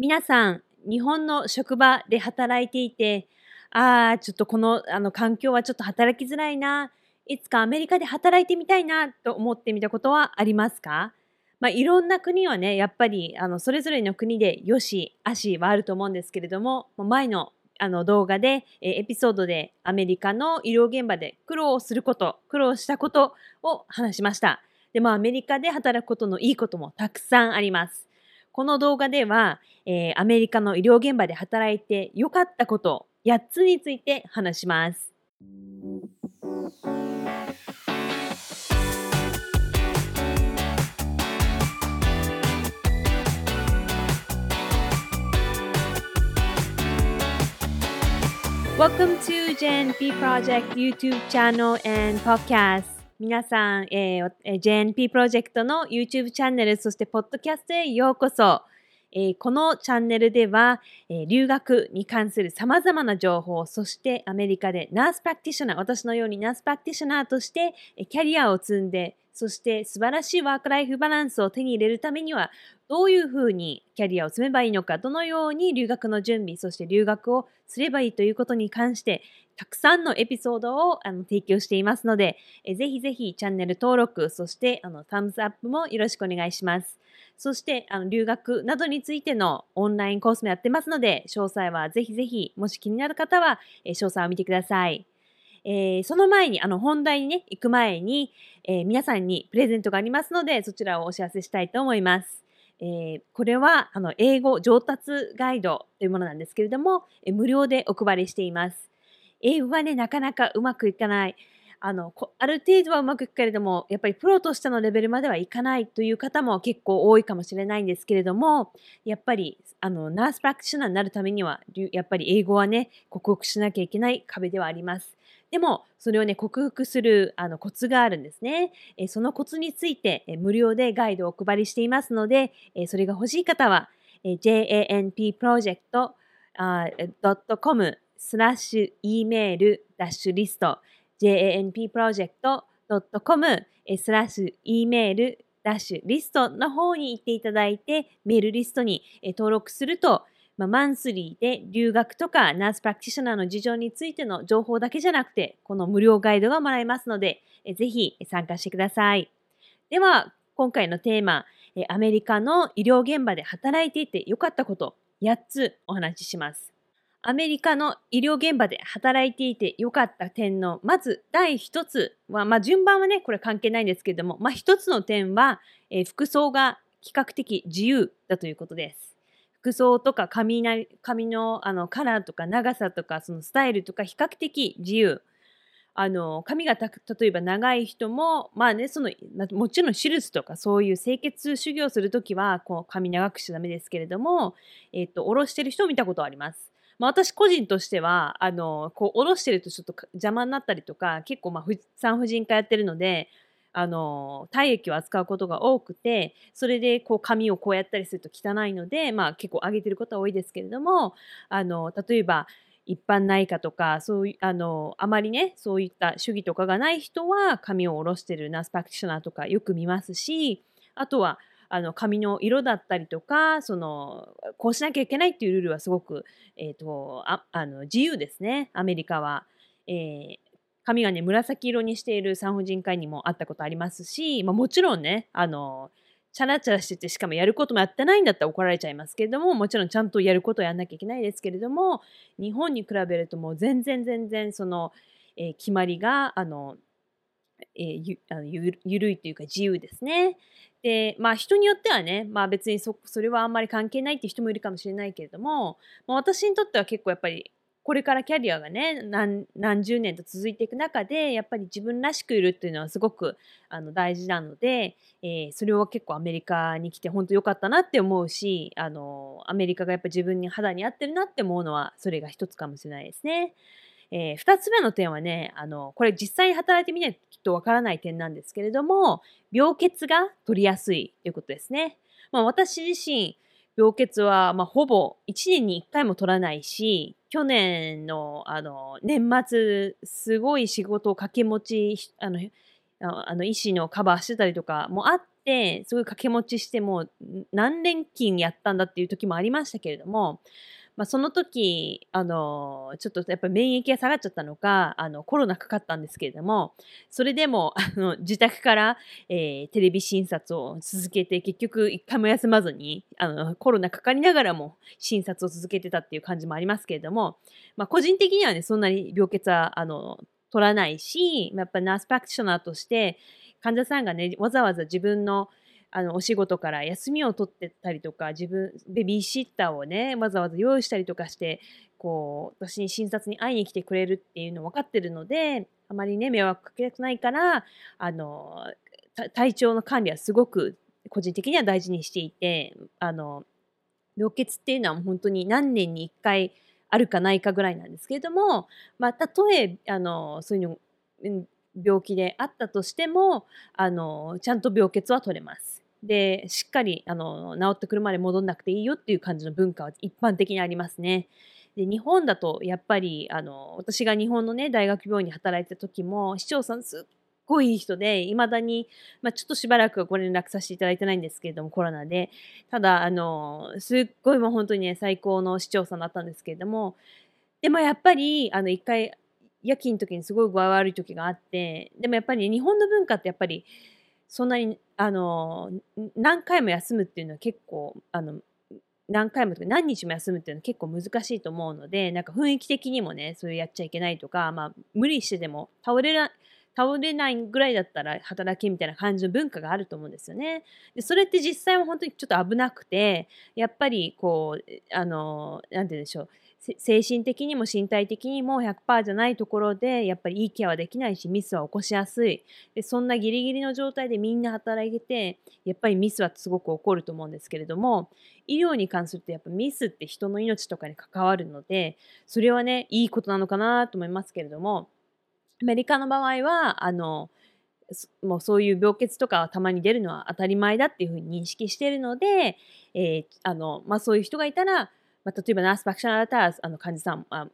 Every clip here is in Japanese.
皆さん、日本の職場で働いていて、ああ、ちょっとこのあの環境はちょっと働きづらいな、いつかアメリカで働いてみたいなと思ってみたことはありますか？まあ、いろんな国はね、やっぱりあのそれぞれの国でよし、あしはあると思うんですけれども、前のあの動画で、えエピソードでアメリカの医療現場で苦労すること、苦労したことを話しました。で、まあアメリカで働くことのいいこともたくさんあります。この動画では、えー、アメリカの医療現場で働いて良かったこと8つについて話します。Welcome to JNP Project YouTube channel and podcast. 皆さん、えー、JNP プロジェクトの YouTube チャンネル、そしてポッドキャストへようこそ。えー、このチャンネルでは、えー、留学に関する様々な情報、そしてアメリカで nurse practitioner、私のように nurse practitioner として、えキャリアを積んで、そして素晴らしいワークライフバランスを手に入れるためには、どういうふうにキャリアを積めばいいのか、どのように留学の準備、そして留学をすればいいということに関して、たくさんのエピソードをあの提供していますので、えぜひぜひチャンネル登録、そしてあの thumbs up もよろしくお願いします。そしてあの留学などについてのオンラインコースもやってますので、詳細はぜひぜひ、もし気になる方は、え詳細を見てください。えー、その前に、あの本題にね、行く前に、えー、皆さんにプレゼントがありますので、そちらをお知らせしたいと思います。えー、これはあの英語上達ガイドというものなんですけれども、え無料でお配りしています。英語がね、なかなかうまくいかない。あの、ある程度はうまくいくけれども、やっぱりプロとしてのレベルまではいかないという方も結構多いかもしれないんですけれども、やっぱり、あの、ナースプラクティショナーになるためには、やっぱり英語はね、克服しなきゃいけない壁ではあります。でも、それをね、克服するあのコツがあるんですね。えそのコツについて、え無料でガイドをお配りしていますので、えそれが欲しい方は、え janpproject.com スラッシュ e メールダッシュリスト janpproject.com スラッシュ e メールダッシュリストの方に行っていただいてメールリストに登録するとまあ、マンスリーで留学とかナースプラクティショナーの事情についての情報だけじゃなくて、この無料ガイドがもらえますので、えぜひ参加してください。では、今回のテーマ、アメリカの医療現場で働いていて良かったこと8つお話しします。アメリカの医療現場で働いていて良かった点の、まず第一つは、まあ順番はね、これ関係ないんですけれども、まあ一つの点は、服装が比較的自由だということです。服装とか髪な髪のあのカラーとか長さとかそのスタイルとか比較的自由。あの髪が例えば長い人もまあねそのもちろん手術とかそういう清潔修行する時はこう髪長くしちゃダメですけれども、えっと下ろしてる人を見たことあります。まあ、私個人としては、あの、こう、おろしてるとちょっと邪魔になったりとか、結構、まあ、産婦人科やってるので、あの、体液を扱うことが多くて、それで、こう、髪をこうやったりすると汚いので、まあ、結構上げてることは多いですけれども、あの、例えば、一般内科とか、そういう、あの、あまりね、そういった主義とかがない人は、髪を下ろしてるナースパクティショナーとかよく見ますし、あとは、あの髪の色だったりとかそのこうしなきゃいけないっていうルールはすごく、えーと、ああの自由ですねアメリカは。えー髪がね紫色にしている産婦人科医にも会ったことありますし、まあ、もちろんねあのチャラチャラしててしかもやることもやってないんだったら怒られちゃいますけれどももちろんちゃんとやることをやんなきゃいけないですけれども日本に比べるともう全然全然その、えー、決まりがあの、えー、ゆあのゆゆるいというか自由ですね。で、まあ人によってはね、まあ別にそそれはあんまり関係ないっていう人もいるかもしれないけれども、まあ、私にとっては結構やっぱりこれからキャリアがね何何十年と続いていく中でやっぱり自分らしくいるっていうのはすごくあの大事なので、えー、それは結構アメリカに来て本当良かったなって思うしあのアメリカがやっぱ自分に肌に合ってるなって思うのはそれが一つかもしれないですね。えー、2つ目の点はねあのこれ実際に働いてみないときっとわからない点なんですけれども病欠が取りやすいということですね。まあ、私自身病欠は、まあ、ほぼ1年に1回も取らないし去年のあの年末すごい仕事を掛け持ちあのあの医師のカバーしてたりとかもあって、すごい掛け持ちしてもう何連勤やったんだっていう時もありましたけれども、まあ、その時、あの、ちょっとやっぱり免疫が下がっちゃったのか、あの、コロナかかったんですけれども、それでも、あの、自宅から、えー、テレビ診察を続けて、結局一回も休まずに、あの、コロナかかりながらも診察を続けてたっていう感じもありますけれども、まあ、個人的にはね、そんなに病欠は、あの、取らないし、やっぱナースプラクティショナーとして、患者さんがね、わざわざ自分のあのお仕事から休みを取ってたりとか自分ベビーシッターをねわざわざ用意したりとかしてこう私に診察に会いに来てくれるっていうの分かってるのであまりね迷惑かけたくないからあの体調の管理はすごく個人的には大事にしていてあの病欠っていうのは本当に何年に1回あるかないかぐらいなんですけれども、まあ、たとえあのそういうの病気であったとしてもあのちゃんと病欠は取れます。でしっかりあの治ってくるまで戻んなくていいよっていう感じの文化は一般的にありますね。で日本だとやっぱりあの私が日本のね大学病院に働いてた時も市長さんすっごいいい人でいまだに、まあ、ちょっとしばらくご連絡させていただいてないんですけれどもコロナでただあのすっごいもう本当にね最高の市長さんだったんですけれどもでもやっぱりあの一回夜勤の時にすごい具合悪い時があってでもやっぱり、日本の文化ってやっぱりそんなにあの何回も休むっていうのは結構あの何回もとか何日も休むっていうのは結構難しいと思うのでなんか雰囲気的にもねそういうやっちゃいけないとか、まあ、無理してでも倒れら倒れないぐらいだったら働けみたいな感じの文化があると思うんですよね。でそれって実際は本当にちょっと危なくてやっぱりこうあの何て言うんでしょう精神的にも身体的にも100%じゃないところでやっぱりいいケアはできないしミスは起こしやすいでそんなギリギリの状態でみんな働いててやっぱりミスはすごく起こると思うんですけれども医療に関するとやっぱミスって人の命とかに関わるのでそれはねいいことなのかなと思いますけれどもアメリカの場合はあのもうそういう病欠とかはたまに出るのは当たり前だっていうふうに認識しているので、えーあのまあ、そういう人がいたらまあ、例えばナースパクショナルだったらあの患者さん、まあ、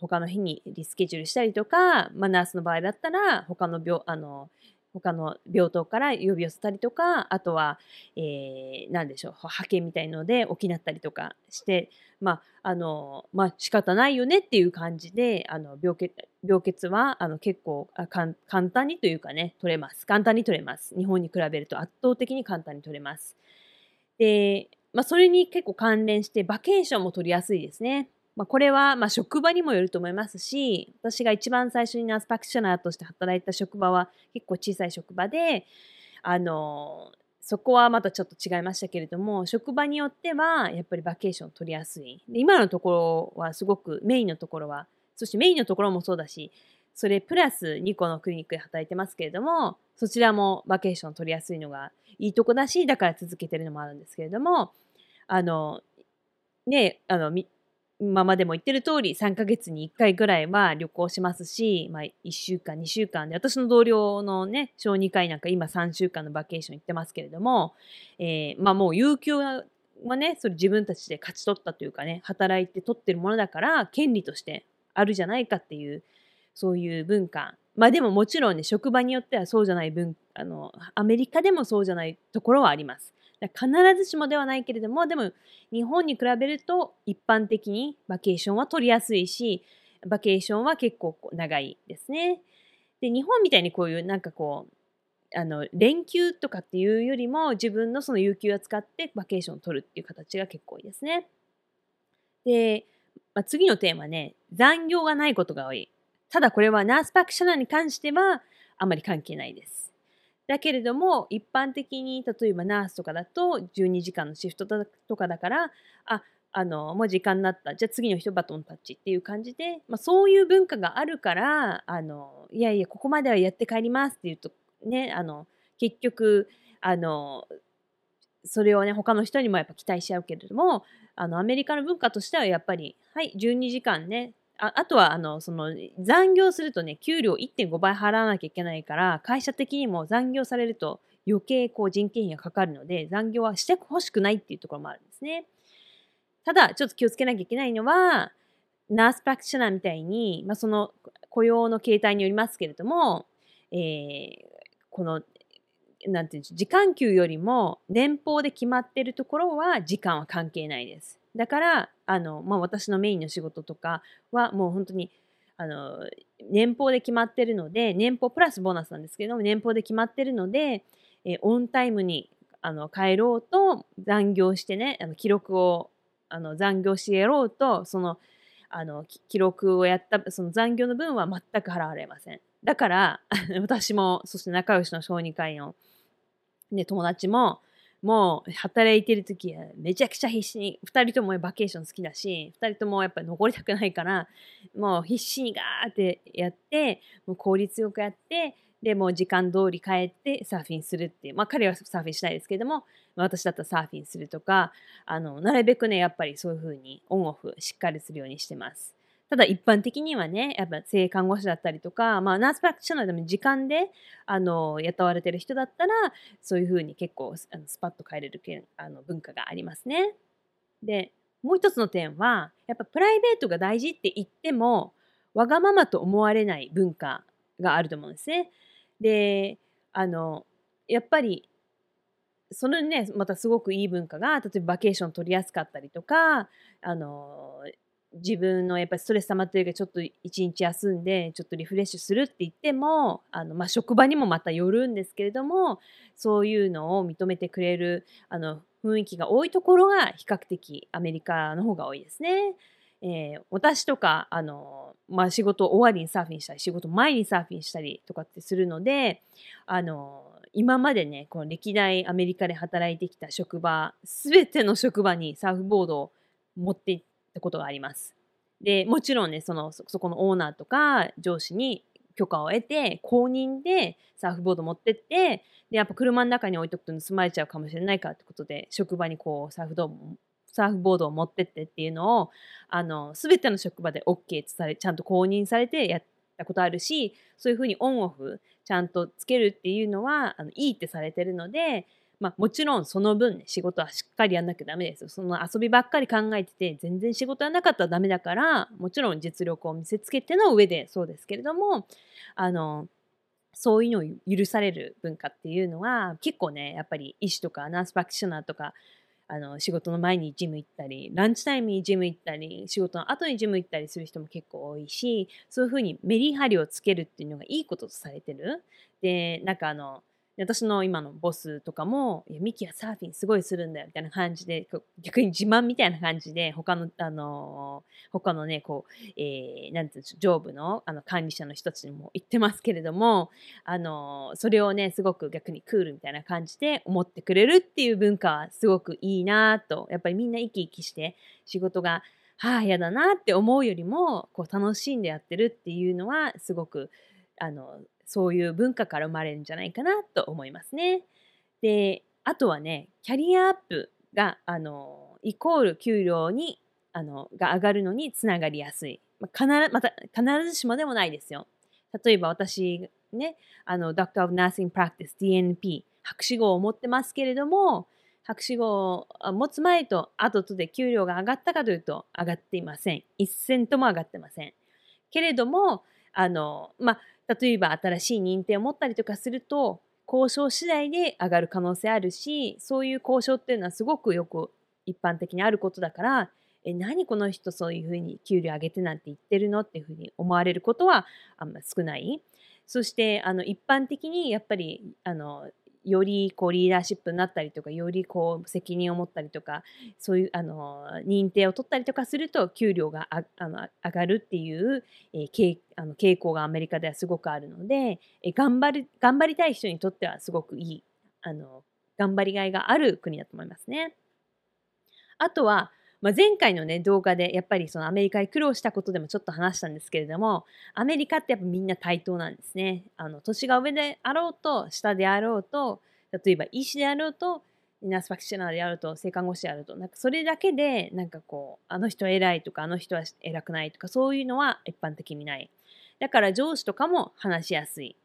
他の日にリスケジュールしたりとか、まあ、ナースの場合だったら他の病あの他の病棟から呼び寄せたりとかあとは、えー、何でしょう派遣みたいので補ったりとかしてまああのまあ仕方ないよねっていう感じであの病欠病欠はあの結構あ簡単にというかね取れます。簡単に取れます。日本に比べると圧倒的に簡単に取れます。でまあ、それに結構関連してバケーションも取りやすいですね。まあ、これはま職場にもよると思いますし私が一番最初にナースパクショナーとして働いた職場は結構小さい職場であのそこはまたちょっと違いましたけれども職場によってはやっぱりバケーション取りやすい。で今のところはすごくメインのところはそしてメインのところもそうだしそれプラス2個のクリニックで働いてますけれどもそちらもバケーション取りやすいのがいいとこだしだから続けてるのもあるんですけれどもあのねあの今までも言ってる通り3ヶ月に1回ぐらいは旅行しますし、まあ、1週間2週間で私の同僚のね小児科医なんか今3週間のバケーション行ってますけれども、えー、まあもう有給はねそれ自分たちで勝ち取ったというかね働いて取ってるものだから権利としてあるじゃないかっていうそういう文化まあでももちろんね職場によってはそうじゃない文あのアメリカでもそうじゃないところはあります。必ずしもではないけれどもでも日本に比べると一般的にバケーションは取りやすいしバケーションは結構長いですね。で日本みたいにこういうなんかこうあの連休とかっていうよりも自分のその有給を使ってバケーションを取るっていう形が結構多いですね。で、まあ、次のテーマね残業がないことが多い。ただこれはナースパクショナーに関してはあまり関係ないです。だけれども一般的に例えばナースとかだと12時間のシフトとかだからああのもう時間になった。じゃあ次の人バトンタッチっていう感じで、まあ、そういう文化があるからあのいやいやここまではやって帰りますっていうとねあの結局あのそれをね他の人にもやっぱ期待しちゃうけれどもあのアメリカの文化としてはやっぱりはい12時間ねああとはあのその残業するとね給料1.5倍払わなきゃいけないから会社的にも残業されると余計こう人件費がかかるので残業はしてほしくないっていうところもあるんですね。ただちょっと気をつけなきゃいけないのはナースプラクティショナーみたいに、まあ、その雇用の形態によりますけれども、えー、このなんていうんでしょう時間給よりも年俸で決まってるところは時間は関係ないです。だからあの、まあ、私のメインの仕事とかはもう本当にあの年俸で決まってるので年俸プラスボーナスなんですけども年俸で決まってるので、え、オンタイムにあの帰ろうと残業してねあの記録をあの残業してやろうとそのあの記録をやったその残業の分は全く払われません。だから 私もそして仲良しの小児科医の、ね、友達ももう働いてる時はめちゃくちゃ必死に2人ともバケーション好きだし2人ともやっぱり残りたくないからもう必死にガーってやってもう効率よくやってでもう時間通り帰ってサーフィンするっていうまあ彼はサーフィンしないですけども私だったらサーフィンするとかあのなるべくねやっぱりそういう風にオンオフしっかりするようにしてます。ただ一般的にはね、やっぱ性看護師だったりとか、まあナースプラクティショナーでも時間であの雇われてる人だったら、そういうふうに結構あのスパッと帰れるあの文化がありますね。で、もう一つの点は、やっぱプライベートが大事って言っても、わがままと思われない文化があると思うんですね。で、あの、やっぱりそのね、またすごくいい文化が、例えばバケーション取りやすかったりとか、あの、自分のやっぱりストレス溜まってるけどちょっと一日休んでちょっとリフレッシュするって言ってもあの、まあ、職場にもまたよるんですけれどもそういうのを認めてくれるあの雰囲気が多いところが比較的アメリカの方が多いですね。えー、私とかあの、まあ、仕事終わりにサーフィンしたり仕事前にサーフィンしたりとかってするのであの今までねこの歴代アメリカで働いてきた職場全ての職場にサーフボードを持って行ってったことがあります。で、もちろんね、その、そこのオーナーとか上司に許可を得て、公認でサーフボード持ってって、で、やっぱ車の中に置いとくと盗まれちゃうかもしれないかってことで、職場にこう、サーフドサーフボードを持ってってっていうのを、あの、すべての職場で OK され、ちゃんと公認されてやったことあるし、そういうふうにオンオフちゃんとつけるっていうのは、あのいいってされてるので、まあ、もちろんその分ね、仕事はしっかりやんなきゃダメですよ。その遊びばっかり考えてて、全然仕事やなかったらダメだから、もちろん実力を見せつけての上でそうですけれども、あの、そういうのを許される文化っていうのは、結構ね、やっぱり医師とかナースプラクティショナーとか、あの仕事の前にジム行ったりランチタイムにジム行ったり仕事の後にジム行ったりする人も結構多いしそういうふうにメリハリをつけるっていうのがいいこととされてるでなんかあの私の今のボスとかも、いや、ミキはサーフィンすごいするんだよ、みたいな感じで、逆に自慢みたいな感じで、他の、あの、他のね、こう、えー、なんていうんでしょう、上部のあの管理者の人たちにも言ってますけれども、あの、それをね、すごく逆にクールみたいな感じで思ってくれるっていう文化はすごくいいなと、やっぱりみんな生き生きして仕事が、はあ、嫌だなって思うよりも、こう楽しんでやってるっていうのは、すごく、あの、そういう文化から生まれるんじゃないかなと思いますね。で、あとはね、キャリアアップが、あの、イコール給料に、あの、が上がるのにつながりやすい。まあ、必また、必ずしもでもないですよ。例えば私、ね、あの、Doctor of Nursing Practice, DNP、博士号を持ってますけれども、博士号を持つ前と後とで給料が上がったかというと上がっていません。一銭とも上がってません。けれども、あの、まあ、例えば新しい認定を持ったりとかすると交渉次第で上がる可能性あるしそういう交渉っていうのはすごくよく一般的にあることだからえ何この人そういうふうに給料上げてなんて言ってるのっていうふうに思われることはあんま少ない。そしてあの一般的にやっぱりあのよりこうリーダーシップになったりとかよりこう責任を持ったりとかそういうあの認定を取ったりとかすると給料がああの上がるっていう、えー、傾あの傾向がアメリカではすごくあるので、えー、頑張る頑張りたい人にとってはすごくいいあの頑張りがいがある国だと思いますね。あとはまあ、前回のね動画でやっぱりそのアメリカに苦労したことでもちょっと話したんですけれどもアメリカってやっぱみんな対等なんですね。あの年が上であろうと下であろうと例えば医師であろうとナースファクショナーであると性看護師であるとなんかそれだけでなんかこうあの人は偉いとかあの人は偉くないとかそういうのは一般的にない。だから上司とかも話しやすい。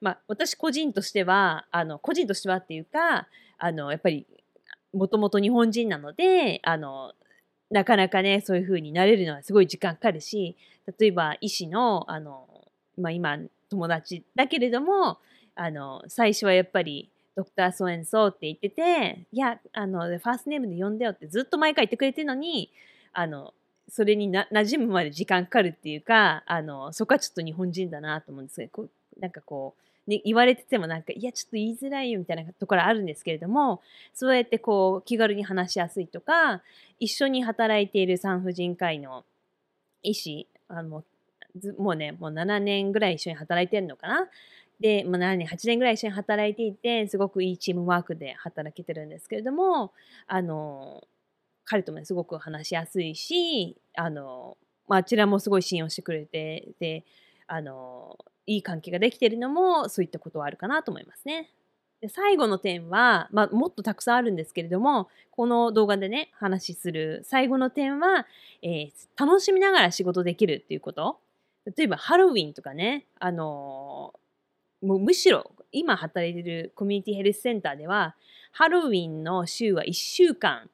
まあ私個人としてはあの個人としてはっていうかあのやっぱりもともと日本人なのであのなかなかね、そういう風になれるのはすごい時間かかるし、例えば医師の、あの、まあ、今、友達だけれども、あの、最初はやっぱり、ドクター・ソエンソーって言ってて、いや、あの、ファーストネームで呼んでよってずっと毎回言ってくれてるのに、あの、それにな馴染むまで時間かかるっていうか、あの、そこはちょっと日本人だなと思うんですけど、なんかこう、ね、言われててもなんか、いや、ちょっと言いづらいよみたいなところあるんですけれども、そうやってこう、気軽に話しやすいとか、一緒に働いている産婦人科医の医師、あの、もうね、もう7年ぐらい一緒に働いてるのかな？で、まあ、7年、8年ぐらい一緒に働いていて、すごくいいチームワークで働けてるんですけれども、あの、彼とも、すごく話しやすいし、あの、ま、あちらもすごい信用してくれて、で、あの、いい関係ができているのも、そういったことはあるかなと思いますね。で最後の点は、まあ、もっとたくさんあるんですけれども、この動画でね、話する最後の点は、えー、楽しみながら仕事できるっていうこと。例えば、ハロウィンとかね、あのー、もうむしろ、今働いてるコミュニティヘルスセンターでは、ハロウィンの週は1週間、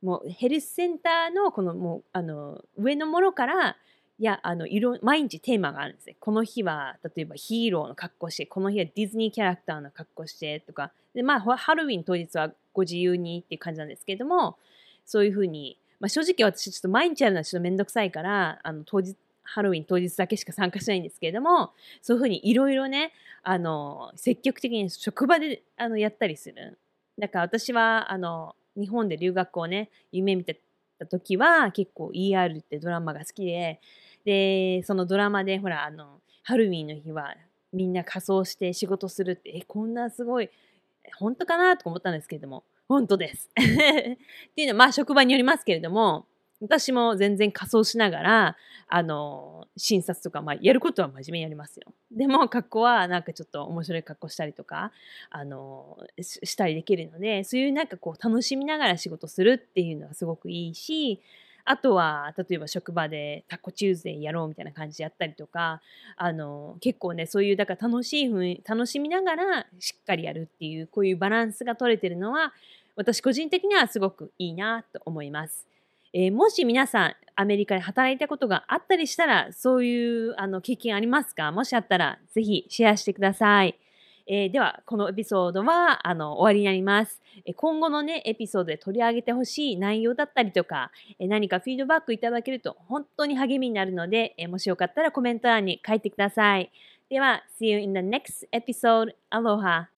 もうヘルスセンターのこのもう、あの、上のものから、いや、あの、色、毎日テーマがあるんですね。この日は、例えばヒーローの格好して、この日はディズニーキャラクターの格好してとか、で、まあ、ハロウィン当日はご自由にっていう感じなんですけれども、そういうふうに、まあ、正直私ちょっと毎日やるのはちょっとめんどくさいから、あの、当日、ハロウィン当日だけしか参加しないんですけれども、そういうふうにいろいろね、あの、積極的に職場であのやったりする。だから私は、あの、日本で留学をね、夢見てた時は結構 ER ってドラマが好きで、で、そのドラマで、ほら、あの、ハロウィンの日はみんな仮装して仕事するって、え、こんなすごい、本当かなとか思ったんですけれども、本当です。っていうのは、まあ、職場によりますけれども、私も全然仮装しながら、あの、診察とか、まあ、やることは真面目にやりますよ。でも、格好はなんかちょっと面白い格好したりとか、あの、したりできるので、そういうなんかこう、楽しみながら仕事するっていうのはすごくいいし、あとは、例えば職場でタコチューズデーやろうみたいな感じでやったりとか、あの、結構ね、そういう、だから楽しいふうに、楽しみながらしっかりやるっていう、こういうバランスが取れてるのは、私個人的にはすごくいいなと思います。えー、もし皆さん、アメリカで働いたことがあったりしたら、そういうあの経験ありますか？もしあったら、ぜひシェアしてください。えー、では、このエピソードはあの終わりになります。今後のね、エピソードで取り上げてほしい内容だったりとか、何かフィードバックいただけると本当に励みになるので、もしよかったらコメント欄に書いてください。では、See you in the next episode. Aloha!